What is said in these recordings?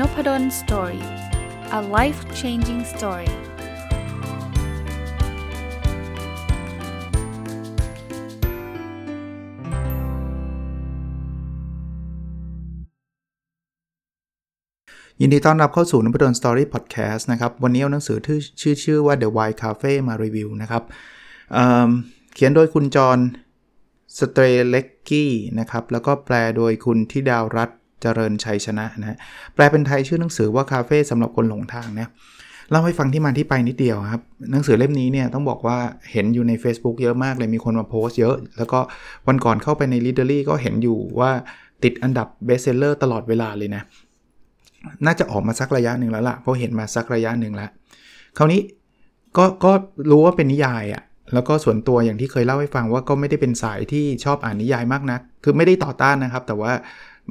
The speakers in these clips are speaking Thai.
Nopadol Story a life changing story สวัสยินดีต้อนรับเข้าสู่นพดล Story Podcast นะครับ วันนี้เอาหนังสือที่ชื่อชื่อว่า The Why Cafe มารีวิวนะครับเขียนโดยคุณจอห์นสเตรเล็กกี้นะครับ แล้วก็แปลโดยคุณธิดารัตน์ เจริญชัยชนะนะแปลเป็นไทยชื่อหนังสือว่าคาเฟ่สำหรับคนหลงทางนะเล่าให้ฟังที่มาที่ไปนิดเดียวครับ หนังสือเล่มนี้เนี่ยต้องบอกว่าเห็นอยู่ใน Facebook เยอะมากเลยมีคนมาโพสต์เยอะ แล้วก็วันก่อนเข้าไปใน l i t e r a r y ก็เห็นอยู่ว่าติดอันดับ bestseller ตลอดเวลาเลยนะ น่าจะออกมาสักระยะหนึ่งแล้วล่ะเพราะเห็นมาสักระยะหนึ่งแล้วคราวนี้ก็ก็รู้ว่าเป็นนิยายอะ่ะแล้วก็ส่วนตัวอย่างที่เคยเล่าให้ฟังว่าก็ไม่ได้เป็นสายที่ชอบอ่านนิยายมากนัก คือไม่ได้ต่อต้านนะครับ แต่ว่า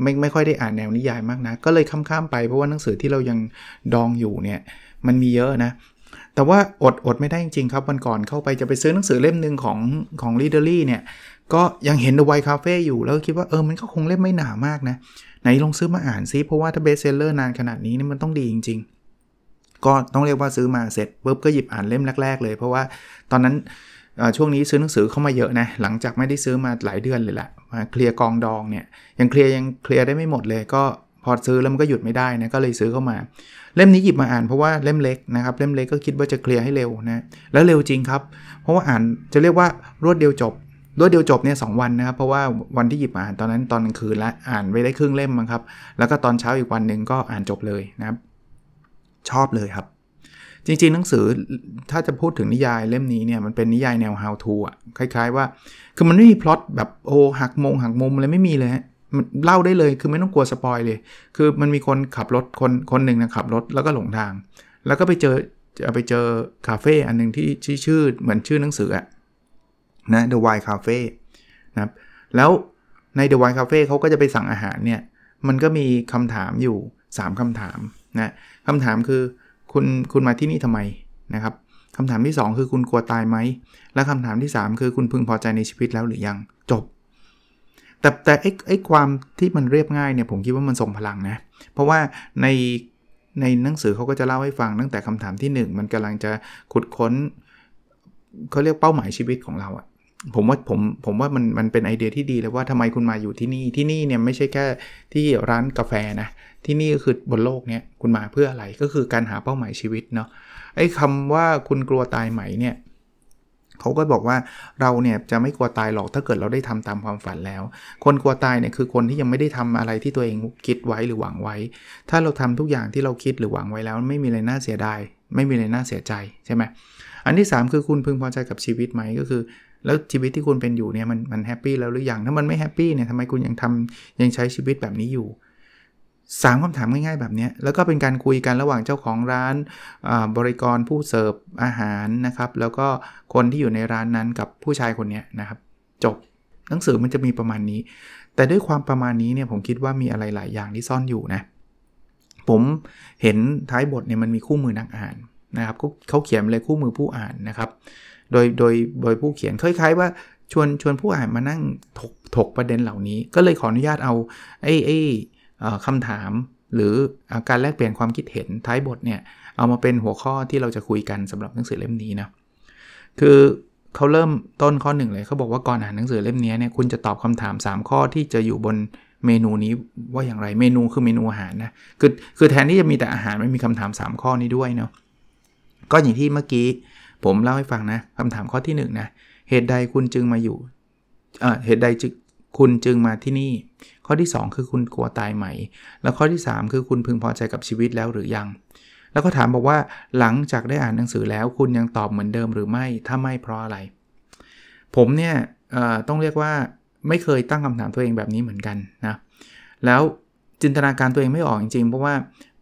ไม่ไม่ค่อยได้อ่านแนวนิยายมากนะ ก็เลยข้ามๆไปเพราะว่าหนังสือที่เรายังดองอยู่เนี่ยมันมีเยอะนะ แต่ว่าอดอดไม่ได้จริงๆครับวันก่อนเข้าไปจะไปซื้อหนังสือเล่มหนึ่งของของ r e a d e r y เนี่ยก็ยังเห็น The Why Cafe อยู่แล้วคิดว่าเออมันก็คงเล่มไม่หนามากนะ ไหนลองซื้อมาอ่านซิเพราะว่าถ้า bestseller นานขนาดนี้นี่มันต้องดีจริง ๆ ก็ต้องเรียกว่าซื้อมาเสร็จปุ๊บก็หยิบอ่านเล่มแรก ๆ เลย เพราะว่าตอนนั้น ช่วงนี้ซื้อหนังสือเข้ามาเยอะนะหลังจากไม่ได้ซื้อมาหลายเดือนเลยแหละมาเคลียร์กองดองเนี่ยยังเคลียร์ยังเคลียร์ได้ไม่หมดเลยก็พอซื้อแล้วมันก็หยุดไม่ได้นะก็เลยซื้อเข้ามา เล่มนี้หยิบมาอ่านเพราะว่าเล่มเล็กนะครับเล่มเล็กก็คิดว่าจะเคลียร์ให้เร็วนะแล้วเร็วจริงครับ เพราะว่าอ่านจะเรียกว่ารวดเดียวจบ รวดเดียวจบเนี่ยสวันนะครับเพราะว่าวันที่หยิบมาอ่านตอนนั้นตอนกลางคืนแล้วอ่านไปได้ครึ่งเล่มมั้งครับแล้วก็ตอนเช้าอีกวันหนึ่งก็อ่านจบเลยนะครับ ชอบเลยครับ จริง ๆ หนังสือถ้าจะพูดถึงนิยายเล่มนี้เนี่ยมันเป็นนิยายแนว how to อะคล้าย ๆ ว่า คือมันไม่มีพล็อตแบบโอ้หักมงหักมุมอะไรไม่มีเลยฮะมันเล่าได้เลยคือไม่ต้องกลัวสปอยเลย คือมันมีคนขับรถคนคนหนึ่งนะขับรถแล้วก็หลงทาง แล้วก็ไปเจอจะไปเจอคาเฟ่อันหนึ่งที่ชื่อชื่อเหมือนชื่อหนังสืออะนะ The Wild Cafe นะครับแล้วใน The Wild Cafe เขาก็จะไปสั่งอาหารเนี่ย มันก็มีคำถามอยู่ 3คำถามนะคำถามคือ คุณคุณมาที่นี่ทำไมนะครับคำถามที่ 2 คือคุณกลัวตายไหม และคำถามที่ 3 คือคุณพึงพอใจในชีวิตแล้วหรือยังจบ แต่แต่ไอ้ไอ้ความที่มันเรียบง่ายเนี่ยผมคิดว่ามันส่งพลังนะเพราะว่าในในหนังสือเขาก็จะเล่าให้ฟังตั้งแต่คำถามที่ 1 มันกำลังจะขุดค้นเขาเรียกเป้าหมายชีวิตของเราอะ ผมว่าผมผมว่ามันมันเป็นไอเดียที่ดีเลยว่าทำไมคุณมาอยู่ที่นี่ที่นี่เนี่ยไม่ใช่แค่ที่ร้านกาแฟนะที่นี่ก็คือบนโลกเนี้ยคุณมาเพื่ออะไรก็คือการหาเป้าหมายชีวิตเนาะไอ้คำว่าคุณกลัวตายไหมเนี่ยเขาก็บอกว่าเราเนี่ยจะไม่กลัวตายหรอกถ้าเกิดเราได้ทำตามความฝันแล้ว คนกลัวตายเนี่ยคือคนที่ยังไม่ได้ทำอะไรที่ตัวเองคิดไว้หรือหวังไว้ ถ้าเราทำทุกอย่างที่เราคิดหรือหวังไว้แล้ว ไม่มีอะไรน่าเสียดายไม่มีอะไรน่าเสียใจใช่ไหมอันที่ 3 คือคุณพึงพอใจกับชีวิตไหมก็คือ แล้วชีวิตที่คุณเป็นอยู่เนี่ยมันมันแฮปปี้แล้วหรือยังถ้ามันไม่แฮปปี้เนี่ยทำไมคุณยังทำยังใช้ชีวิตแบบนี้อยู่สามคำถามง่ายๆแบบนี้ แล้วก็เป็นการคุยกันระหว่างเจ้าของร้านบริกรผู้เสิร์ฟอาหารนะครับ แล้วก็คนที่อยู่ในร้านนั้นกับผู้ชายคนนี้นะครับ จบหนังสือมันจะมีประมาณนี้ แต่ด้วยความประมาณนี้เนี่ยผมคิดว่ามีอะไรหลายอย่างที่ซ่อนอยู่นะ ผมเห็นท้ายบทเนี่ยมันมีคู่มือนักอ่านนะครับเขาเขียนเลยคู่มือผู้อ่านนะครับ โดยโดยโดยผู้เขียนคล้ายๆว่าชวนชวนผู้อ่านมานั่งถกถกประเด็นเหล่านี้ ก็เลยขออนุญาตเอาไอ้ไอ้คำถามหรือการแลกเปลี่ยนความคิดเห็นท้ายบทเนี่ยเอามาเป็นหัวข้อที่เราจะคุยกันสำหรับหนังสือเล่มนี้นะคือเขาเริ่มต้นข้อหนึ่งเลยเขาบอกว่าก่อนอ่านหนังสือเล่มนี้เนี่ยคุณจะตอบคำถาม 3 ข้อที่จะอยู่บนเมนูนี้ว่าอย่างไรเมนูคือเมนูอาหารนะคือคือแทนที่จะมีแต่อาหารไม่มีคำถาม 3 ข้อนี้ด้วยเนาะก็อย่างที่เมื่อกี้ ผมเล่าให้ฟังนะคำถามข้อที่1นนะเหตุใดคุณจึงมาอยู่เหตุใดจึงคุณจึงมาที่นี่ ข้อที่ 2 คือคุณกลัวตายไหม แล้วข้อที่ 3 คือคุณพึงพอใจกับชีวิตแล้วหรือยัง แล้วก็ถามบอกว่าหลังจากได้อ่านหนังสือแล้วคุณยังตอบเหมือนเดิมหรือไม่ ถ้าไม่เพราะอะไร ผมเนี่ยต้องเรียกว่าไม่เคยตั้งคำถามตัวเองแบบนี้เหมือนกันนะ แล้วจินตนาการตัวเองไม่ออกจริงๆ เพราะว่า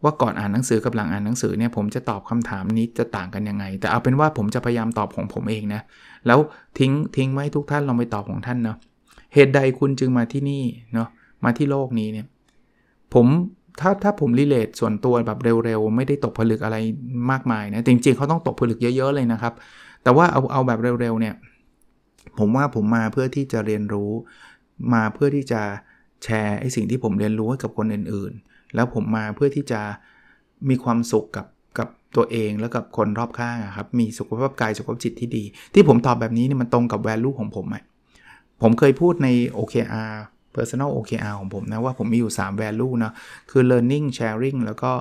ว่าก่อนอ่านหนังสือกับหลังอ่านหนังสือเนี่ยผมจะตอบคำถามนี้จะต่างกันยังไง แต่เอาเป็นว่าผมจะพยายามตอบของผมเองนะ แล้วทิ้งทิ้งไว้ทุกท่านลองไปตอบของท่านเนาะ เหตุใดคุณจึงมาที่นี่เนาะ มาที่โลกนี้เนี่ย ผมถ้าถ้าผมรีเลทส่วนตัวแบบเร็วๆ ไม่ได้ตกผลึกอะไรมากมายนะ จริงๆเขาต้องตกผลึกเยอะๆเลยนะครับ แต่ว่าเอาเอาแบบเร็วๆเนี่ย ผมว่าผมมาเพื่อที่จะเรียนรู้ มาเพื่อที่จะแชร์ไอ้สิ่งที่ผมเรียนรู้ให้กับคนอื่นๆ แล้วผมมาเพื่อที่จะมีความสุขกับกับตัวเองแล้วกับคนรอบข้างครับ มีสุขภาพกายสุขภาพจิตที่ดี ที่ผมตอบแบบนี้นี่มันตรงกับ value ของผมอะผมเคยพูดใน OKR personal OKR ของผมนะว่าผมมีอยู่ 3 value นะคือ learning sharing แล้วก็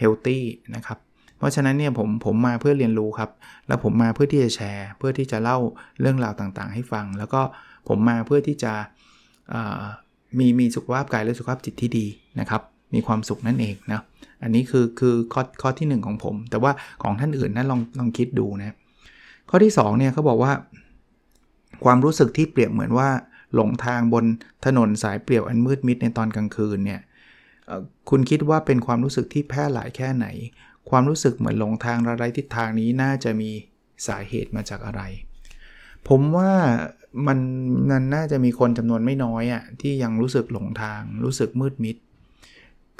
healthy นะครับ เพราะฉะนั้นเนี่ยผมผมมาเพื่อเรียนรู้ครับ แล้วผมมาเพื่อที่จะแชร์ เพื่อที่จะเล่าเรื่องราวต่างๆ ให้ฟัง แล้วก็ผมมาเพื่อที่จะมีมีสุขภาพกายและสุขภาพจิตที่ดีนะครับ มีความสุขนั่นเองนะอันนี้คือคือข้อข้อที่ 1 ของผม แต่ว่าของท่านอื่นนั้นลองลองคิดดูนะข้อที่2เนี่ยเขาบอกว่า ความรู้สึกที่เปรียบเหมือนว่าหลงทางบนถนนสายเปลี่ยวอันมืดมิดในตอนกลางคืนเนี่ยคุณคิดว่าเป็นความรู้สึกที่แพร่หลายแค่ไหน ความรู้สึกเหมือนหลงทางระไรทิศทางนี้น่าจะมีสาเหตุมาจากอะไร ผมว่ามันนันน่าจะมีคนจำนวนไม่น้อยอะ่ะที่ยังรู้สึกหลงทาง รู้สึกมืดมิด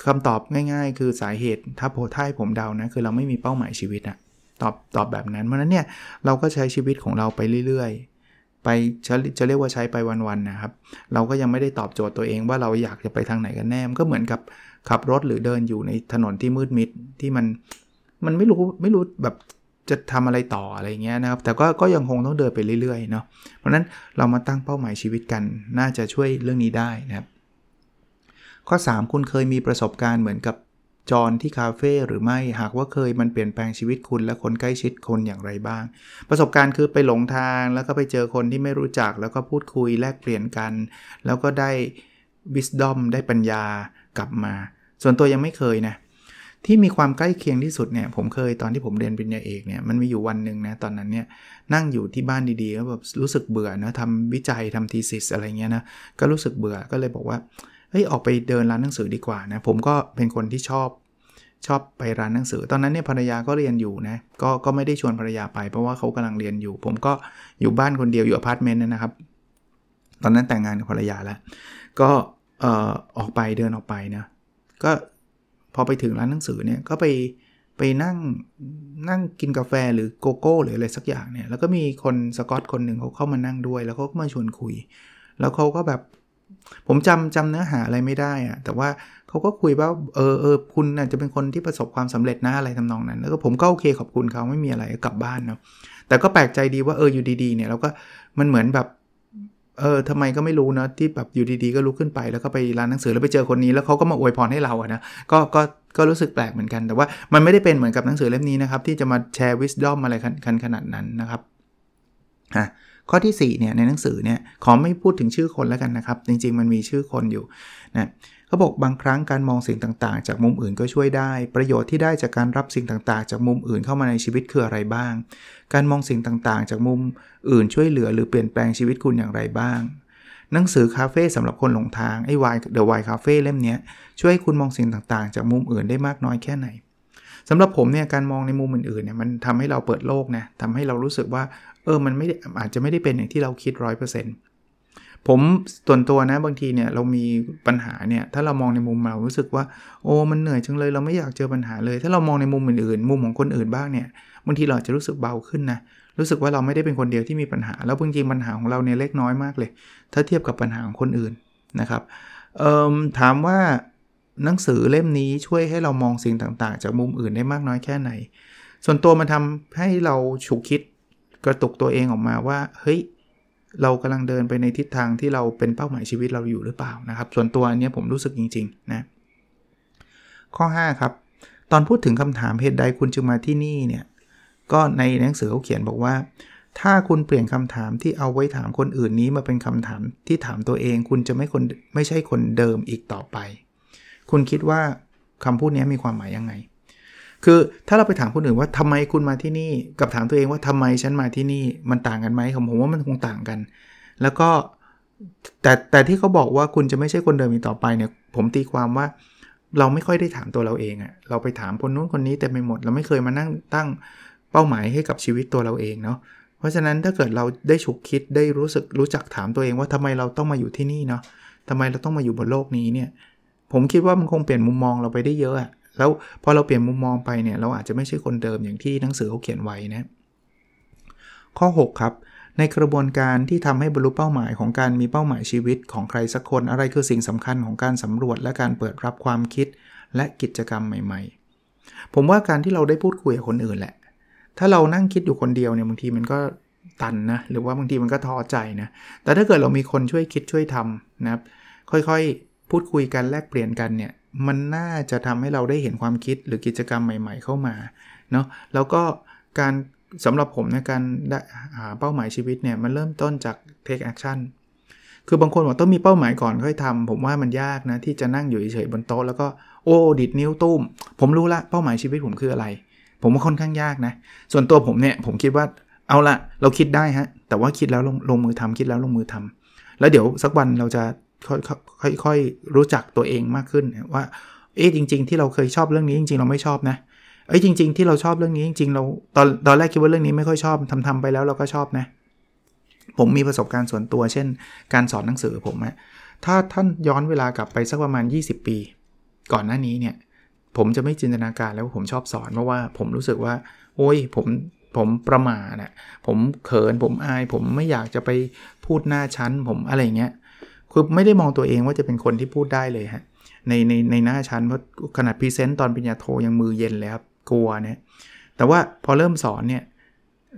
คำตอบง่าย ๆ คือสาเหตุถ้าโพท่ายผมเดานะคือเราไม่มีเป้าหมายชีวิตอะตอบตอบแบบนั้น เพราะนั้นเนี่ยเราก็ใช้ชีวิตของเราไปเรื่อยๆ ไปจะจะเรียกว่าใช้ไปวันๆนะครับ เราก็ยังไม่ได้ตอบโจทย์ตัวเองว่าเราอยากจะไปทางไหนกันแน่ก็เหมือนกับขับรถหรือเดินอยู่ในถนนที่มืดมิดที่มันมันไม่รู้ไม่รู้แบบจะทำอะไรต่ออะไรเงี้ยนะครับแต่ก็ก็ยังคงต้องเดินไปเรื่อยๆเนาะเพราะนั้นเรามาตั้งเป้าหมายชีวิตกันน่าจะช่วยเรื่องนี้ได้นะครับ ข้อ 3 คุณเคยมีประสบการณ์เหมือนกับจอนที่คาเฟ่หรือไม่หากว่าเคยมันเปลี่ยนแปลงชีวิตคุณและคนใกล้ชิดคนอย่างไรบ้าง ประสบการณ์คือไปหลงทาง แล้วก็ไปเจอคนที่ไม่รู้จัก แล้วก็พูดคุยแลกเปลี่ยนกัน แล้วก็ได้ wisdom ได้ปัญญากลับมา ส่วนตัวยังไม่เคยนะ ที่มีความใกล้เคียงที่สุดเนี่ยผมเคยตอนที่ผมเรียนปริญญาเอกเนี่ยมันมีอยู่วันหนึ่งนะตอนนั้นเนี่ยนั่งอยู่ที่บ้านดีๆแล้วแบบรู้สึกเบื่อนะทำวิจัยทำทีสิสอะไรเงี้ยนะก็รู้สึกเบื่อก็เลยบอกว่า เฮ้ยออกไปเดินร้านหนังสือดีกว่านะผมก็เป็นคนที่ชอบชอบไปร้านหนังสือ ตอนนั้นเนี่ยภรรยาก็เรียนอยู่นะก็ก็ไม่ได้ชวนภรรยาไปเพราะว่าเขากำลังเรียนอยู่ ผมก็อยู่บ้านคนเดียวอยู่อพาร์ตเมนต์นะครับ ตอนนั้นแต่งงานกับภรรยาแล้ว ก็เอ่อออกไปเดินออกไปนะก็พอไปถึงร้านหนังสือเนี่ยก็ไปไปนั่งนั่งกินกาแฟหรือโกโก้หรืออะไรสักอย่างเนี่ยแล้วก็มีคนสกอตคนหนึ่งเขาเข้ามานั่งด้วย แล้วเขาก็มาชวนคุย แล้วเขาก็แบบ ผมจำจำเนื้อหาอะไรไม่ได้อะแต่ว่าเขาก็คุยว่าเออเออคุณน่ะจะเป็นคนที่ประสบความสำเร็จนะอะไรทำนองนั้น แล้วก็ผมก็โอเคขอบคุณเขาไม่มีอะไรกลับบ้านเนาะแต่ก็แปลกใจดีว่าเอออยู่ดีๆเนี่ยเราก็มันเหมือนแบบเออทำไมก็ไม่รู้นะที่แบบอยู่ดีๆก็ลุกขึ้นไป แล้วก็ไปร้านหนังสือแล้วไปเจอคนนี้แล้วเขาก็มาอวยพรให้เราอะนะก็ก็ก็รู้สึกแปลกเหมือนกัน แต่ว่ามันไม่ได้เป็นเหมือนกับหนังสือเล่มนี้นะครับที่จะมาแชร์วิสดอมอะไรกันขนาดนั้นนะครับ อะข้อที่4เนี่ยในหนังสือเนี่ยขอไม่พูดถึงชื่อคนแล้วกันนะครับ จริง ๆ มันมีชื่อคนอยู่นะเขาบอกบางครั้งการมองสิ่งต่างๆ จากมุมอื่นก็ช่วยได้ ประโยชน์ที่ได้จากการรับสิ่งต่างๆ จากมุมอื่นเข้ามาในชีวิตคืออะไรบ้าง การมองสิ่งต่างๆ จากมุมอื่นช่วยเหลือหรือเปลี่ยนแปลงชีวิตคุณอย่างไรบ้าง หนังสือคาเฟ่สำหรับคนหลงทางไอ้วายเดอะวายคาเฟ่เล่มนี้ช่วยให้คุณมองสิ่งต่างๆ จากมุมอื่นได้มากน้อยแค่ไหนสำหรับผมเนี่ยการมองในมุมอื่นๆเนี่ยมันทำให้เราเปิดโลกนะทำให้เรารู้สึกว่า ออมันไม่อาจจะไม่ได้เป็นอย่างที่เราคิดร้อยเปอร์เซ็นต์ผมส่วนตัวนะบางทีเนี่ยเรามีปัญหาเนี่ยถ้าเรามองในมุมเรารู้สึกว่า โอ้มันเหนื่อยจังเลยเราไม่อยากเจอปัญหาเลย ถ้าเรามองในมุมอื่นๆ มุมของคนอื่นบ้างเนี่ยบางทีเราจะรู้สึกเบาขึ้นนะรู้สึกว่าเราไม่ได้เป็นคนเดียวที่มีปัญหา แล้วจริงๆปัญหาของเราเนี่ยเล็กน้อยมากเลย ถ้าเทียบกับปัญหาของคนอื่นนะครับถามว่าหนังสือเล่มนี้ช่วยให้เรามองสิ่งต่างๆ จากมุมอื่นได้มากน้อยแค่ไหน ส่วนตัวมันทาให้เราฉุกคิด กระตุกตัวเองออกมาว่า เฮ้ย เรากำลังเดินไปในทิศทางที่เราเป็นเป้าหมายชีวิตเราอยู่หรือเปล่านะครับ ส่วนตัวอันนี้ผมรู้สึกจริงๆนะข้อ 5 ครับ ตอนพูดถึงคำถามเหตุใดคุณจึงมาที่นี่เนี่ยก็ในหนังสือเขาเขียนบอกว่า ถ้าคุณเปลี่ยนคำถามที่เอาไว้ถามคนอื่นนี้มาเป็นคำถามที่ถามตัวเอง คุณจะไม่คนไม่ใช่คนเดิมอีกต่อไป คุณคิดว่าคำพูดนี้มีความหมายยังไง คือถ้าเราไปถามคนอื่นว่าทำไมคุณมาที่นี่ กับถามตัวเองว่าทำไมฉันมาที่นี่มันต่างกันไหมผมว่ามันคงต่างกัน แล้วก็แต่แต่ที่เขาบอกว่าคุณจะไม่ใช่คนเดิมอีกต่อไปเนี่ยผมตีความว่าเราไม่ค่อยได้ถามตัวเราเองอะเราไปถามคนนู้นคนนี้แต่ไม่หมด เราไม่เคยมานั่งตั้งเป้าหมายให้กับชีวิตตัวเราเองเนาะเพราะฉะนั้นถ้าเกิดเราได้ฉุกคิดได้รู้สึกรู้จักถามตัวเองว่าทำไมเราต้องมาอยู่ที่นี่เนาะทำไมเราต้องมาอยู่บนโลกนี้เนี่ย ผมคิดว่ามันคงเปลี่ยนมุมมองเราไปได้เยอะอะ แล้วพอเราเปลี่ยนมุมมองไปเนี่ยเราอาจจะไม่ใช่คนเดิมอย่างที่หนังสือเขาเขียนไว้นะ ข้อ 6 ครับ ในกระบวนการที่ทำให้บรรลุเป้าหมายของการมีเป้าหมายชีวิตของใครสักคน อะไรคือสิ่งสำคัญของการสำรวจและการเปิดรับความคิดและกิจกรรมใหม่ ๆ ผมว่าการที่เราได้พูดคุยกับคนอื่นแหละ ถ้าเรานั่งคิดอยู่คนเดียวเนี่ยบางทีมันก็ตันนะหรือว่าบางทีมันก็ท้อใจนะแต่ถ้าเกิดเรามีคนช่วยคิดช่วยทำนะครับค่อยๆ พูดคุยกันแลกเปลี่ยนกันเนี่ย มันน่าจะทำให้เราได้เห็นความคิดหรือกิจกรรมใหม่ ๆ เข้ามาเนาะแล้วก็การสำหรับผมในการหาเป้าหมายชีวิตเนี่ยมันเริ่มต้นจาก take action คือบางคนบอกต้องมีเป้าหมายก่อนค่อยทำผมว่ามันยากนะ ที่จะนั่งอยู่เฉยๆบนโต๊ะแล้วก็โอ้ดิดนิ้วตุ้ม ผมรู้ละเป้าหมายชีวิตผมคืออะไร ผมว่าค่อนข้างยากนะ ส่วนตัวผมเนี่ยผมคิดว่าเอาละเราคิดได้ฮะ แต่ว่าคิดแล้วลงลงมือทำคิดแล้วลงมือทำแล้วเดี๋ยวสักวันเราจะ ค่อยๆรู้จักตัวเองมากขึ้นว่า เอ๊ะจริง ๆ ที่เราเคยชอบเรื่องนี้จริง ๆ เราไม่ชอบนะเอ้ยจริง ๆ ที่เราชอบเรื่องนี้จริง ๆ เราตอนตอนแรกคิดว่าเรื่องนี้ไม่ค่อยชอบทำทำไปแล้วเราก็ชอบนะ ผมมีประสบการณ์ส่วนตัว เช่น การสอนหนังสือผมอะถ้าท่านย้อนเวลากลับไปสักประมาณ 20 ปี ก่อนหน้านี้เนี่ย ผมจะไม่จินตนาการแล้วว่าผมชอบสอนเพราะว่าผมรู้สึกว่า โอ้ยผมผมประหม่านะผมเขินผมอาย ผมไม่อยากจะไปพูดหน้าชั้น ผมอะไรเงี้ย คือไม่ได้มองตัวเองว่าจะเป็นคนที่พูดได้เลยฮะในในในหน้าชั้นเพราะขนาด present ตอนปริญญาโทยังมือเย็นเลยครับกลัวเนี่ยแต่ว่าพอเริ่มสอนเนี่ย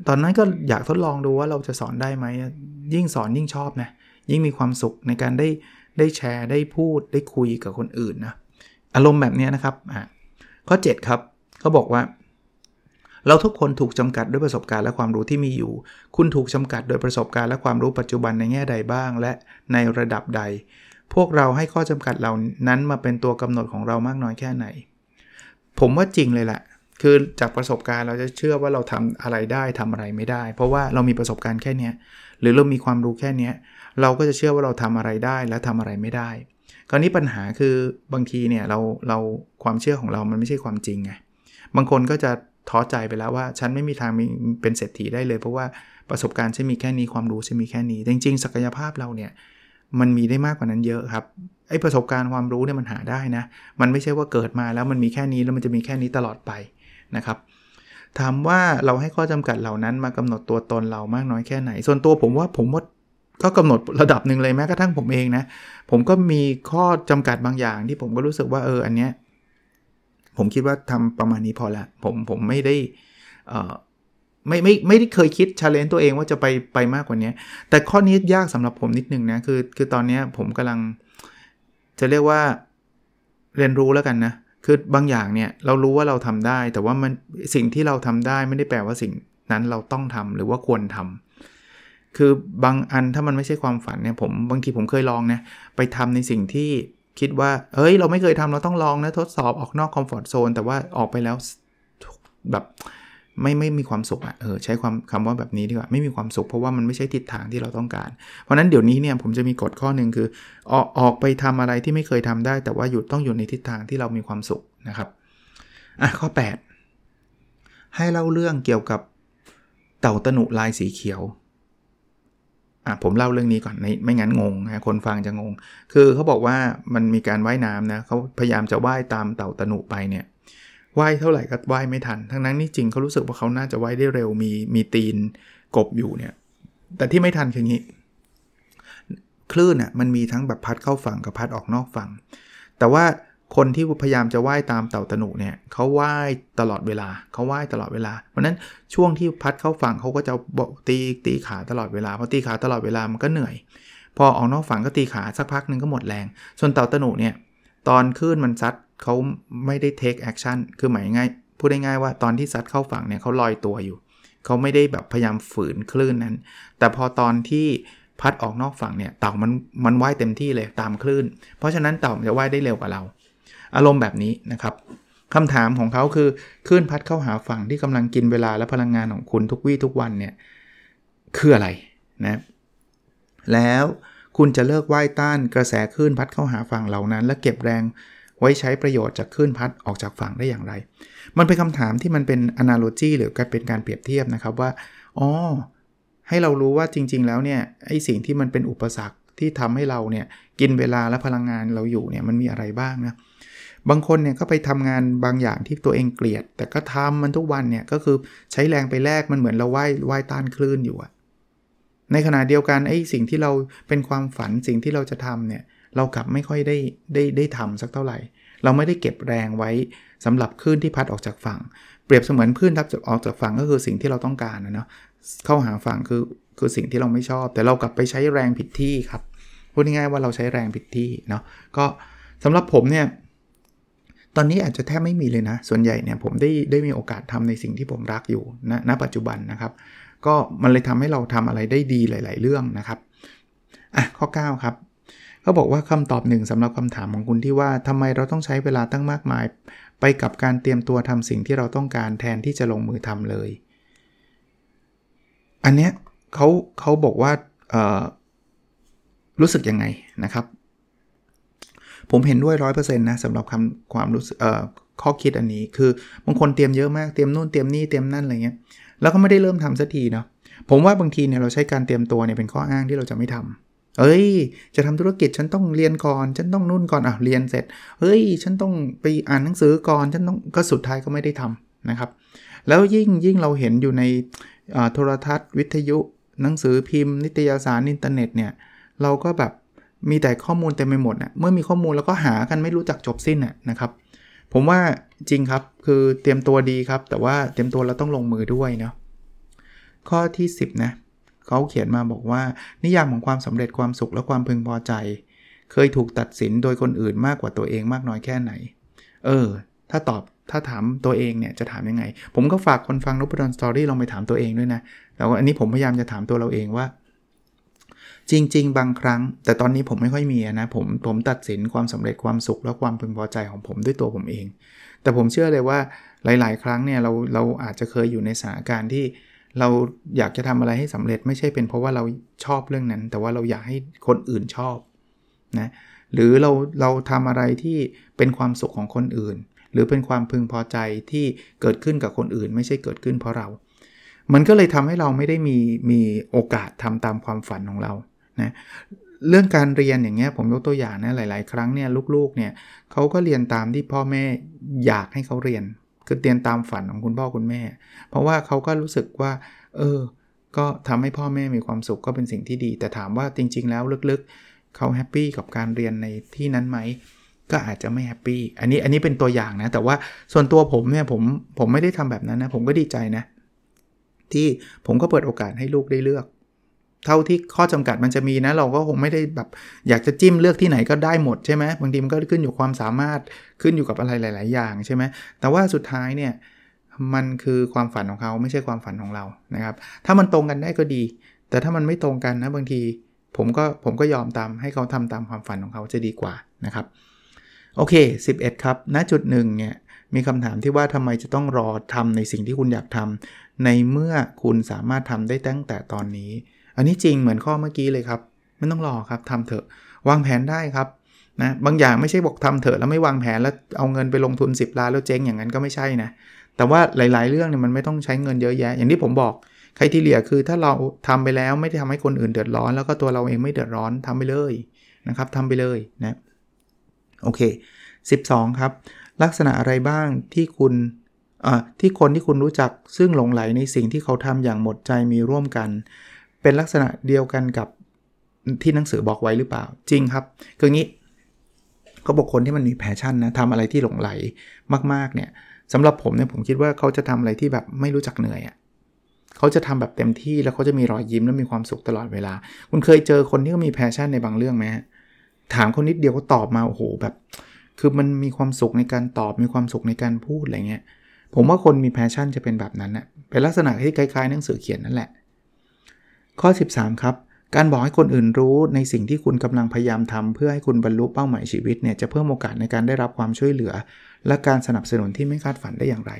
ตอนนั้นก็อยากทดลองดูว่าเราจะสอนได้ไหมยิ่งสอนยิ่งชอบนะยิ่งมีความสุขในการได้ได้แชร์ได้พูดได้คุยกับคนอื่นนะอารมณ์แบบนี้นะครับอะข้อ 7 ครับเขาบอกว่า เราทุกคนถูกจำกัดด้วยประสบการณ์และความรู้ที่มีอยู่ คุณถูกจำกัดโดยประสบการณ์และความรู้ปัจจุบันในแง่ใดบ้าง และในระดับใด พวกเราให้ข้อจำกัดเหล่านั้นมาเป็นตัวกำหนดของเรามากน้อยแค่ไหน ผมว่าจริงเลยแหละคือจากประสบการณ์เราจะเชื่อว่าเราทำอะไรได้ทำอะไรไม่ได้ เพราะว่าเรามีประสบการณ์แค่นี้หรือเรามีความรู้แค่นี้เราก็จะเชื่อว่าเราทำอะไรได้และทำอะไรไม่ได้คราวนี้ปัญหาคือบางทีเนี่ยเราเราความเชื่อของเรามันไม่ใช่ความจริงไงบางคนก็จะ ท้อใจไปแล้วว่า ฉันไม่มีทางมีเป็นเศรษฐีได้เลย เพราะว่าประสบการณ์ฉันมีแค่นี้ความรู้ฉันมีแค่นี้ จริง ๆ ศักยภาพเราเนี่ยมันมีได้มากกว่านั้นเยอะครับไอ้ประสบการณ์ความรู้เนี่ยมันหาได้นะ มันไม่ใช่ว่าเกิดมาแล้วมันมีแค่นี้แล้วมันจะมีแค่นี้ตลอดไปนะครับถามว่าเราให้ข้อจำกัดเหล่านั้นมากำหนดตัวตนเรามากน้อยแค่ไหน ส่วนตัวผมว่าผมว่าก็กำหนดระดับหนึ่งเลยแม้กระทั่งผมเองนะ ผมก็มีข้อจำกัดบางอย่างที่ผมก็รู้สึกว่าเอออันเนี้ย ผมคิดว่าทำประมาณนี้พอละ ผมผมไม่ได้ไม่ไม่ไม่ได้เคยคิดชาเลนจ์ตัวเองว่าจะไปไปมากกว่านี้ แต่ข้อนี้ยากสำหรับผมนิดนึงนะ คือคือตอนนี้ผมกำลังจะเรียกว่าเรียนรู้แล้วกันนะ คือบางอย่างเนี่ยเรารู้ว่าเราทำได้ แต่ว่ามันสิ่งที่เราทำได้ไม่ได้แปลว่าสิ่งนั้นเราต้องทำหรือว่าควรทำคือบางอันถ้ามันไม่ใช่ความฝันเนี่ยผมบางทีผมเคยลองนะไปทำในสิ่งที่ คิดว่าเฮ้ย เราไม่เคยทำเราต้องลองนะทดสอบออกนอกคอมฟอร์ทโซนแต่ว่าออกไปแล้วแบบไม่ไม่มีความสุขอะ่ะเออใช้ความคำว่าแบบนี้ดีกว่าไม่มีความสุขเพราะว่ามันไม่ใช่ทิศทางที่เราต้องการ เพราะนั้นเดี๋ยวนี้เนี่ยผมจะมีกฎข้อหนึ่งคือออกออกไปทำอะไรที่ไม่เคยทำได้ แต่ว่าอยู่ต้องอยู่ในทิศทางที่เรามีความสุขนะครับอะข้อ 8 ให้เล่าเรื่องเกี่ยวกับเต่าตนุลายสีเขียว อะผมเล่าเรื่องนี้ก่อนไม่งั้นงงนะคนฟังจะงง คือเขาบอกว่ามันมีการว่ายน้ำนะเขาพยายามจะว่ายตามเต่าตนุไปเนี่ยว่ายเท่าไหร่ก็ว่ายไม่ทัน ทั้งนั้นนี่จริงเขารู้สึกว่าเขาน่าจะว่ายได้เร็วมีมีตีนกบอยู่เนี่ย แต่ที่ไม่ทันคืองี้ คลื่นอะมันมีทั้งแบบพัดเข้าฝั่งกับพัดออกนอกฝั่ง แต่ว่า คนที่พยายามจะว่ายตามเต่าตนุเนี่ยเขาว่ายตลอดเวลาเขาว่ายตลอดเวลา เพราะนั้นช่วงที่พัดเข้าฝั่งเขาก็จะบอกตีตีขาตลอดเวลาพอตีขาตลอดเวลามันก็เหนื่อย พอออกนอกฝั่งก็ตีขาสักพักหนึ่งก็หมดแรง ส่วนเต่าตนุเนี่ยตอนคลื่นมันซัดเขาไม่ได้ take action คือหมายง่ายพูดได้ง่ายว่าตอนที่ซัดเข้าฝั่งเนี่ยเขาลอยตัวอยู่เขาไม่ได้แบบพยายามฝืนคลื่นนั้น แต่พอตอนที่พัดออกนอกฝั่งเนี่ยเต่ามันมันว่ายเต็มที่เลยตามคลื่น เพราะฉะนั้นเต่ามันจะว่ายได้เร็วกว่าเรา อารมณ์แบบนี้นะครับคำถามของเขาคือคลื่นพัดเข้าหาฝั่งที่กำลังกินเวลาและพลังงานของคุณทุกวี่ทุกวันเนี่ยคืออะไรนะแล้วคุณจะเลิกว่ายต้านกระแสคลื่นพัดเข้าหาฝั่งเหล่านั้น และเก็บแรงไว้ใช้ประโยชน์จากคลื่นพัดออกจากฝั่งได้อย่างไร มันเป็นคำถามที่มันเป็น analogy หรือการเป็นการเปรียบเทียบนะครับว่าอ๋อให้เรารู้ว่าจริง ๆ แล้วเนี่ยไอ้สิ่งที่มันเป็นอุปสรรคที่ทำให้เราเนี่ยกินเวลาและพลังงานเราอยู่เนี่ยมันมีอะไรบ้างนะ บางคนเนี่ยก็ไปทำงานบางอย่างที่ตัวเองเกลียด แต่ก็ทำมันทุกวันเนี่ยก็คือใช้แรงไปแลกมันเหมือนเราว่ายว่ายต้านคลื่นอยู่อะในขณะเดียวกันไอ้สิ่งที่เราเป็นความฝันสิ่งที่เราจะทำเนี่ยเรากลับไม่ค่อยได้ได้ได้ทำสักเท่าไหร่ เราไม่ได้เก็บแรงไว้สำหรับคลื่นที่พัดออกจากฝั่ง เปรียบเสมือนคลื่นทับออกจากฝั่งก็คือสิ่งที่เราต้องการนะเนาะเข้าหาฝั่งคือคือสิ่งที่เราไม่ชอบ แต่เรากลับไปใช้แรงผิดที่ครับพูดง่ายๆว่าเราใช้แรงผิดที่เนาะก็สำหรับผมเนี่ย ตอนนี้อาจจะแทบไม่มีเลยนะ ส่วนใหญ่เนี่ยผมได้ได้มีโอกาสทำในสิ่งที่ผมรักอยู่ณณปัจจุบันนะครับ ก็มันเลยทำให้เราทำอะไรได้ดีหลาย ๆ เรื่องนะครับอะข้อ 9 ครับเขาบอกว่าคำตอบหนึ่งสำหรับคำถามของคุณที่ว่าทำไมเราต้องใช้เวลาตั้งมากมาย ไปกับการเตรียมตัวทำสิ่งที่เราต้องการแทนที่จะลงมือทำเลย อันเนี้ยเขาเขาบอกว่ารู้สึกยังไงนะครับ ผมเห็นด้วยร้อยเปอร์เซ็นต์นะสำหรับคำความรู้สึกข้อคิดอันนี้คือบางคนเตรียมเยอะมากเตรียมนู่นเตรียมนี่เตรียมนั่นอะไรเงี้ยแล้วก็ไม่ได้เริ่มทำสักทีเนาะผมว่าบางทีเนี่ยเราใช้การเตรียมตัวเนี่ยเป็นข้ออ้างที่เราจะไม่ทำเอ้ย จะทำธุรกิจฉันต้องเรียนก่อน ฉันต้องนู่นก่อนอะเรียนเสร็จ เฮ้ย ฉันต้องไปอ่านหนังสือก่อนฉันต้องก็สุดท้ายก็ไม่ได้ทำนะครับ แล้วยิ่งยิ่งเราเห็นอยู่ในโทรทัศน์ วิทยุ หนังสือพิมพ์ นิตยสารอินเทอร์เน็ตเนี่ยเราก็แบบ มีแต่ข้อมูลเต็มไปหมดน่ะเมื่อมีข้อมูลแล้วก็หากันไม่รู้จักจบสิ้นน่ะนะครับ ผมว่าจริงครับคือเตรียมตัวดีครับ แต่ว่าเตรียมตัวเราต้องลงมือด้วยเนาะข้อที่ 10นะเขาเขียนมาบอกว่า นิยามของความสำเร็จความสุขและความพึงพอใจ เคยถูกตัดสินโดยคนอื่นมากกว่าตัวเองมากน้อยแค่ไหน เออ ถ้าตอบถ้าถามตัวเองเนี่ยจะถามยังไง ผมก็ฝากคนฟังนบดอนสตอรี่ลองไปถามตัวเองด้วยนะแต่ว่าอันนี้ผมพยายามจะถามตัวเราเองว่า จริง ๆ บางครั้ง แต่ตอนนี้ผมไม่ค่อยมีนะผมผมตัดสินความสำเร็จความสุขและความพึงพอใจของผมด้วยตัวผมเอง แต่ผมเชื่อเลยว่าหลาย ๆ ครั้งเนี่ยเราเราอาจจะเคยอยู่ในสถานการณ์ที่เราอยากจะทำอะไรให้สำเร็จไม่ใช่เป็นเพราะว่าเราชอบเรื่องนั้น แต่ว่าเราอยากให้คนอื่นชอบนะหรือเราเราทำอะไรที่เป็นความสุขของคนอื่น หรือเป็นความพึงพอใจที่เกิดขึ้นกับคนอื่น ไม่ใช่เกิดขึ้นเพราะเรา มันก็เลยทำให้เราไม่ได้มีมีโอกาสทำตามความฝันของเรา นะเรื่องการเรียนอย่างเงี้ยผมยกตัวอย่างนะหลาย ๆ ครั้งเนี่ยลูกๆเนี่ยเขาก็เรียนตามที่พ่อแม่อยากให้เขาเรียน คือเตียนตามฝันของคุณพ่อคุณแม่ เพราะว่าเขาก็รู้สึกว่า เออ ก็ทำให้พ่อแม่มีความสุขก็เป็นสิ่งที่ดี แต่ถามว่าจริง ๆ แล้วลึกๆเขา happy กับการเรียนในที่นั้นไหมก็อาจจะไม่ happy อันนี้อันนี้เป็นตัวอย่างนะ แต่ว่าส่วนตัวผมเนี่ยผมผมไม่ได้ทำแบบนั้นนะ ผมก็ดีใจนะ ที่ผมก็เปิดโอกาสให้ลูกได้เลือก เท่าที่ข้อจำกัดมันจะมีนะ เราก็คงไม่ได้แบบอยากจะจิ้มเลือกที่ไหนก็ได้หมดใช่ไหมบางทีมันก็ขึ้นอยู่ความสามารถขึ้นอยู่กับอะไรหลาย ๆ อย่างใช่ไหมแต่ว่าสุดท้ายเนี่ยมันคือความฝันของเขาไม่ใช่ความฝันของเรานะครับ ถ้ามันตรงกันได้ก็ดี แต่ถ้ามันไม่ตรงกันนะบางทีผมก็ผมก็ยอมตามให้เขาทำตามความฝันของเขาจะดีกว่านะครับ โอเค 11 ครับณจุดหนึ่งเนี่ยมีคำถามที่ว่าทำไมจะต้องรอทำในสิ่งที่คุณอยากทำในเมื่อคุณสามารถทำได้ตั้งแต่ตอนนี้ อันนี้จริงเหมือนข้อเมื่อกี้เลยครับ ไม่ต้องรอครับทำเถอะ วางแผนได้ครับนะบางอย่างไม่ใช่บอกทำเถอะแล้วไม่วางแผนแล้วเอาเงินไปลงทุน 10ล้านแล้วเจ๊งอย่างนั้นก็ไม่ใช่นะแต่ว่าหลาย ๆ เรื่องเนี่ยมันไม่ต้องใช้เงินเยอะแยะ อย่างที่ผมบอกใครที่เหลือคือถ้าเราทำไปแล้วไม่ได้ทำให้คนอื่นเดือดร้อน แล้วก็ตัวเราเองไม่เดือดร้อนทำไปเลยนะครับทำไปเลยนะโอเค 12 ครับ ลักษณะอะไรบ้างที่คุณที่คนที่คุณรู้จักซึ่งหลงไหลในสิ่งที่เขาทำอย่างหมดใจมีร่วมกัน เป็นลักษณะเดียวกันกับที่หนังสือบอกไว้หรือเปล่า จริงครับ คืองี้เขาบอกคนที่มันมี passion นะทำอะไรที่หลงใหลมากๆเนี่ยสำหรับผมเนี่ยผมคิดว่าเขาจะทำอะไรที่แบบไม่รู้จักเหนื่อยอะ่ะเขาจะทำแบบเต็มที่แล้วเขาจะมีรอยยิ้มและมีความสุขตลอดเวลา คุณเคยเจอคนที่เขามี passion ในบางเรื่องไหมถามคนนิดเดียวเขาตอบมาโอ้โหแบบ คือมันมีความสุขในการตอบมีความสุขในการพูดอะไรเงี้ยผมว่าคนมี passion จะเป็นแบบนั้นนะเป็นลักษณะที่คล้ายๆหนังสือเขียนนั่นแหละ ข้อ 13 ครับ การบอกให้คนอื่นรู้ในสิ่งที่คุณกำลังพยายามทำเพื่อให้คุณบรรลุเป้าหมายชีวิตเนี่ยจะเพิ่มโอกาสในการได้รับความช่วยเหลือ และการสนับสนุนที่ไม่คาดฝันได้อย่างไร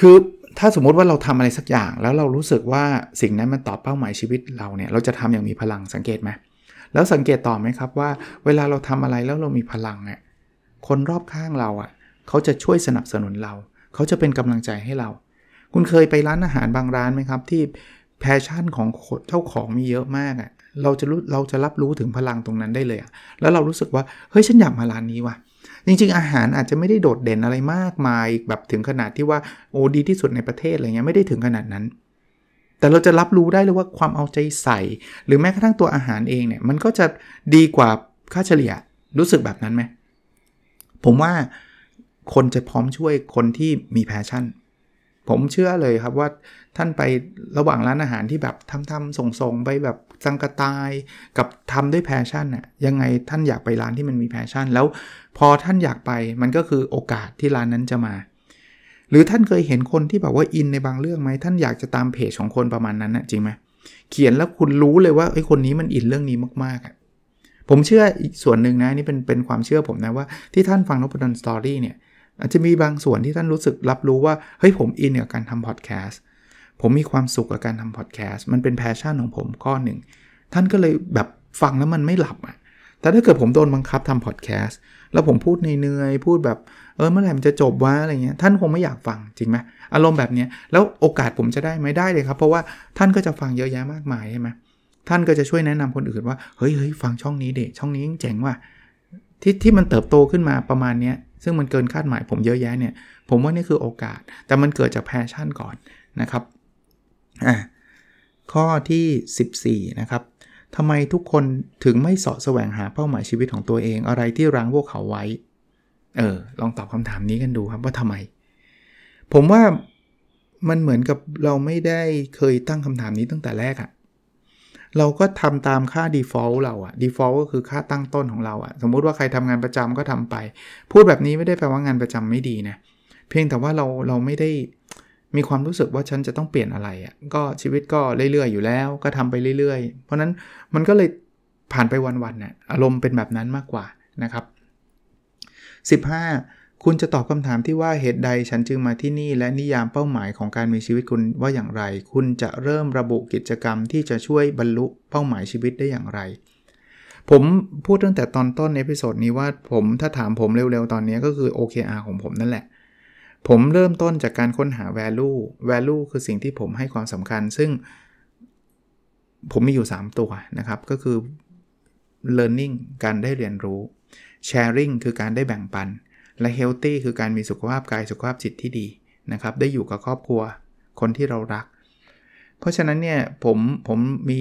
คือถ้าสมมติว่าเราทำอะไรสักอย่าง แล้วเรารู้สึกว่าสิ่งนั้นมันตอบเป้าหมายชีวิตเราเนี่ยเราจะทำอย่างมีพลังสังเกตไหมแล้วสังเกตต่อไหมครับว่า เวลาเราทำอะไรแล้วเรามีพลังเนี่ยคนรอบข้างเราอะ่ะเขาจะช่วยสนับสนุนเรา เขาจะเป็นกำลังใจให้เรา คุณเคยไปร้านอาหารบางร้านไหมครับ ที่ แพชชั่นของเจ้าของมีเยอะมากอะ่ะเราจะรู้เราจะรับรู้ถึงพลังตรงนั้นได้เลยอะ่ะแล้วเรารู้สึกว่าเฮ้ยฉันอยากมาร้านนี้ว่ะจริงๆ อาหารอาจจะไม่ได้โดดเด่นอะไรมากมายแบบถึงขนาดที่ว่าโอ้ดีที่สุดในประเทศอะไรเงี้ยไม่ได้ถึงขนาดนั้น แต่เราจะรับรู้ได้เลยว่าความเอาใจใส่ หรือแม้กระทั่งตัวอาหารเองเนี่ยมันก็จะดีกว่าค่าเฉลี่ยรู้สึกแบบนั้นไหมผมว่าคนจะพร้อมช่วยคนที่มี passion ผมเชื่อเลยครับว่าท่านไประหว่างร้านอาหารที่แบบทำทำส่งส่งไปแบบซังกะตายกับทำด้วย passion น่ะยังไงท่านอยากไปร้านที่มันมี passion แล้วพอท่านอยากไปมันก็คือโอกาสที่ร้านนั้นจะมา หรือท่านเคยเห็นคนที่แบบว่าอินในบางเรื่องไหมท่านอยากจะตามเพจของคนประมาณนั้นนะจริงไหมเขียนแล้วคุณรู้เลยว่าไอ้คนนี้มันอินเรื่องนี้มากๆผมเชื่ออีกส่วนหนึ่งนะนี่เป็นเป็นความเชื่อผมนะว่าที่ท่านฟังนพดล Story เนี่ย อาจจะมีบางส่วนที่ท่านรู้สึกรับรู้ว่าเฮ้ยผมอินกับการทำพอดแคสต์ผมมีความสุขกับการทำพอดแคสต์มันเป็น passion ของผมข้อหนึ่ง ท่านก็เลยแบบฟังแล้วมันไม่หลับอะแต่ถ้าเกิดผมโดนบังคับทำพอดแคสต์แล้วผมพูดเหนื่อยพูดแบบเออเมื่อไหร่มันจะจบวะอะไรเงี้ยท่านคงไม่อยากฟังจริงไหมอารมณ์แบบนี้แล้วโอกาสผมจะได้ไม่ได้เลยครับ เพราะว่าท่านก็จะฟังเยอะแยะมากมายใช่ไหมท่านก็จะช่วยแนะนำคนอื่นว่าเฮ้ยเฮ้ยฟังช่องนี้เด็ดช่องนี้เจ๋งว่ะที่ที่มันเติบโตขึ้นมาประมาณนี้ ซึ่งมันเกินคาดหมายผมเยอะแยะเนี่ย ผมว่านี่คือโอกาส แต่มันเกิดจาก passion ก่อนนะครับอะข้อที่ 14 นะครับทำไมทุกคนถึงไม่เสาะแสวงหาเป้าหมายชีวิตของตัวเองอะไรที่รั้งพวกเขาไว้ เออ ลองตอบคำถามนี้กันดูครับว่าทำไม ผมว่ามันเหมือนกับเราไม่ได้เคยตั้งคำถามนี้ตั้งแต่แรกอะ เราก็ทำตามค่า default เราอะ default ก็คือค่าตั้งต้นของเราอะสมมุติว่าใครทำงานประจำก็ทำไป พูดแบบนี้ไม่ได้แปลว่างานประจำไม่ดีนะ เพียงแต่ว่าเราเราไม่ได้มีความรู้สึกว่าฉันจะต้องเปลี่ยนอะไรอะ่ะก็ชีวิตก็เรื่อยๆอยู่แล้วก็ทำไปเรื่อยๆ เพราะนั้นมันก็เลยผ่านไปวันๆน่ะอารมณ์เป็นแบบนั้นมากกว่านะครับ 15 คุณจะตอบคำถามที่ว่าเหตุใดฉันจึงมาที่นี่ และนิยามเป้าหมายของการมีชีวิตคุณว่าอย่างไร คุณจะเริ่มระบุกิจกรรมที่จะช่วยบรรลุเป้าหมายชีวิตได้อย่างไร ผมพูดตั้งแต่ตอนต้นในพิโซดนี้ว่าผมถ้าถามผมเร็วๆ ตอนนี้ก็คือ OKR ของผมนั่นแหละ ผมเริ่มต้นจากการค้นหา value value คือสิ่งที่ผมให้ความสำคัญ ซึ่งผมมีอยู่ 3 ตัวนะครับ ก็คือ learning การได้เรียนรู้ sharing คือการได้แบ่งปัน และ healthy คือการมีสุขภาพกายสุขภาพจิตที่ดีนะครับได้อยู่กับครอบครัวคนที่เรารัก เพราะฉะนั้นเนี่ยผมผมมี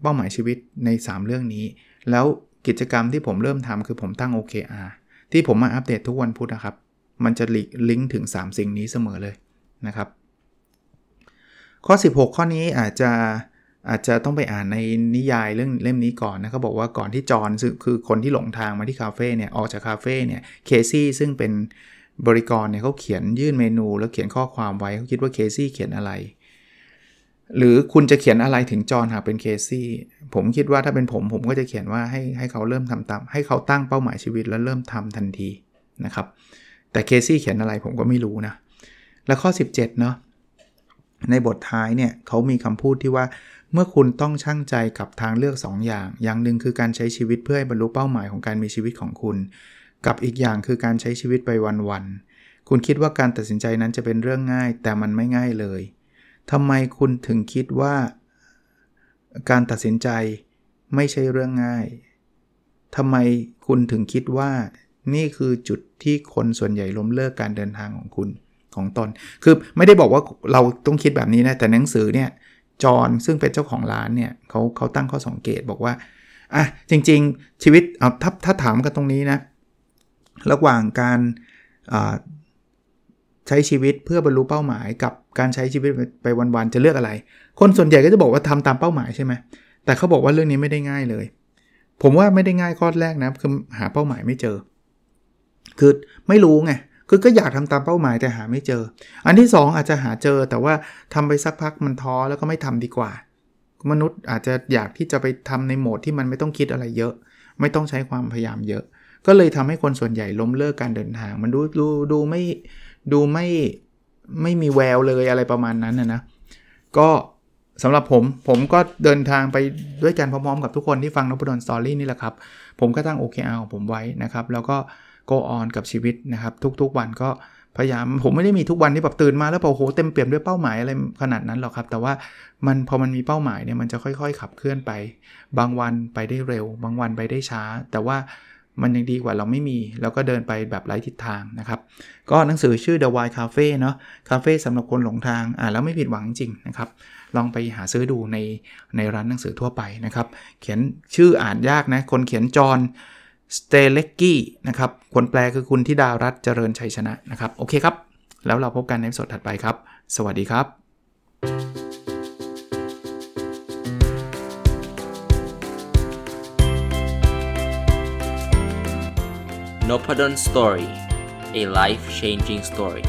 เป้าหมายชีวิตใน 3 เรื่องนี้ แล้วกิจกรรมที่ผมเริ่มทำคือผมตั้ง OKR ที่ผมมาอัปเดตทุกวันพุธนะครับ มันจะลิงก์ถึง 3 สิ่งนี้เสมอเลยนะครับ ข้อ 16 ข้อนี้อาจจะ อาจจะต้องไปอ่านในนิยายเรื่องเล่มนี้ก่อนนะเขาบอกว่าก่อนที่จอนคือคนที่หลงทางมาที่คาเฟ่เนี่ยออกจากคาเฟ่เนี่ยเคซี่ซึ่งเป็นบริกรเนี่ยเขาเขียนยื่นเมนู แล้วเขียนข้อความไว้เขาคิดว่าเคซี่เขียนอะไร หรือคุณจะเขียนอะไรถึงจอนหากเป็นเคซี่ผมคิดว่าถ้าเป็นผมผมก็จะเขียนว่าให้ให้เขาเริ่มทำตามให้เขาตั้งเป้าหมายชีวิตแล้วเริ่มทำทันทีนะครับแต่เคซี่เขียนอะไรผมก็ไม่รู้นะแล้วข้อ 17เนาะ ในบทท้ายเนี่ยเขามีคำพูดที่ว่า เมื่อคุณต้องช่างใจกับทางเลือก2อย่าง อย่างหนึ่งคือการใช้ชีวิตเพื่อให้บรรลุเป้าหมายของการมีชีวิตของคุณ กับอีกอย่างคือการใช้ชีวิตไปวันๆคุณคิดว่าการตัดสินใจนั้นจะเป็นเรื่องง่าย แต่มันไม่ง่ายเลยทำไมคุณถึงคิดว่า การตัดสินใจไม่ใช่เรื่องง่ายทำไมคุณถึงคิดว่านี่คือจุดที่คนส่วนใหญ่ล้มเลิกการเดินทางของคุณ ของตน คือไม่ได้บอกว่าเราต้องคิดแบบนี้นะ แต่หนังสือเนี่ย จอห์นซึ่งเป็นเจ้าของร้านเนี่ยเขาเขาตั้งข้อสังเกตบอกว่า อะ จริง ๆ ชีวิตเอาถ้าถ้าถามกันตรงนี้นะ ระหว่างการใช้ชีวิตเพื่อบรรลุเป้าหมาย กับการใช้ชีวิตไปวันๆจะเลือกอะไร คนส่วนใหญ่ก็จะบอกว่าทำตามเป้าหมายใช่ไหมแต่เขาบอกว่าเรื่องนี้ไม่ได้ง่ายเลย ผมว่าไม่ได้ง่ายข้อแรกนะคือหาเป้าหมายไม่เจอ คือไม่รู้ไง คือก็อยากทำตามเป้าหมายแต่หาไม่เจอ อันที่ 2 อาจจะหาเจอแต่ว่าทำไปสักพักมันท้อแล้วก็ไม่ทำดีกว่า มนุษย์อาจจะอยากที่จะไปทำในโหมดที่มันไม่ต้องคิดอะไรเยอะ ไม่ต้องใช้ความพยายามเยอะ ก็เลยทำให้คนส่วนใหญ่ล้มเลิกการเดินทาง มันดูดูดูไม่ดูไม่ไม่มีแววเลยอะไรประมาณนั้นนะนะก็สำหรับผม ผมก็เดินทางไปด้วยกันพร้อมๆกับทุกคนที่ฟังนพดลสตอรี่นี่แหละครับ ผมก็ตั้ง OKR ของผมไว้นะครับ แล้วก็ go on กับชีวิตนะครับ ทุกๆวันก็พยายามผมไม่ได้มีทุกวันที่แบบตื่นมาแล้วโอ้โหเต็มเปี่ยมด้วยเป้าหมายอะไรขนาดนั้นหรอกครับ แต่ว่ามันพอมันมีเป้าหมายเนี่ยมันจะค่อยๆ ขับเคลื่อนไป บางวันไปได้เร็ว บางวันไปได้ช้า แต่ว่ามันยังดีกว่าเราไม่มี แล้วก็เดินไปแบบไร้ทิศทางนะครับ ก็หนังสือชื่อ The Why Cafe เนาะคาเฟ่สำหรับคนหลงทางอ่านแล้วไม่ผิดหวังจริงนะครับ ลองไปหาซื้อดูในในร้านหนังสือทั่วไปนะครับ เขียนชื่ออ่านยากนะ คนเขียนจอน สเตเลกกี้นะครับคนแปลคือคุณธิดารัตน์เจริญชัยชนะนะครับ โอเคครับ แล้วเราพบกันในสดถัดไปครับ สวัสดีครับ n o p a d o n Story a life changing story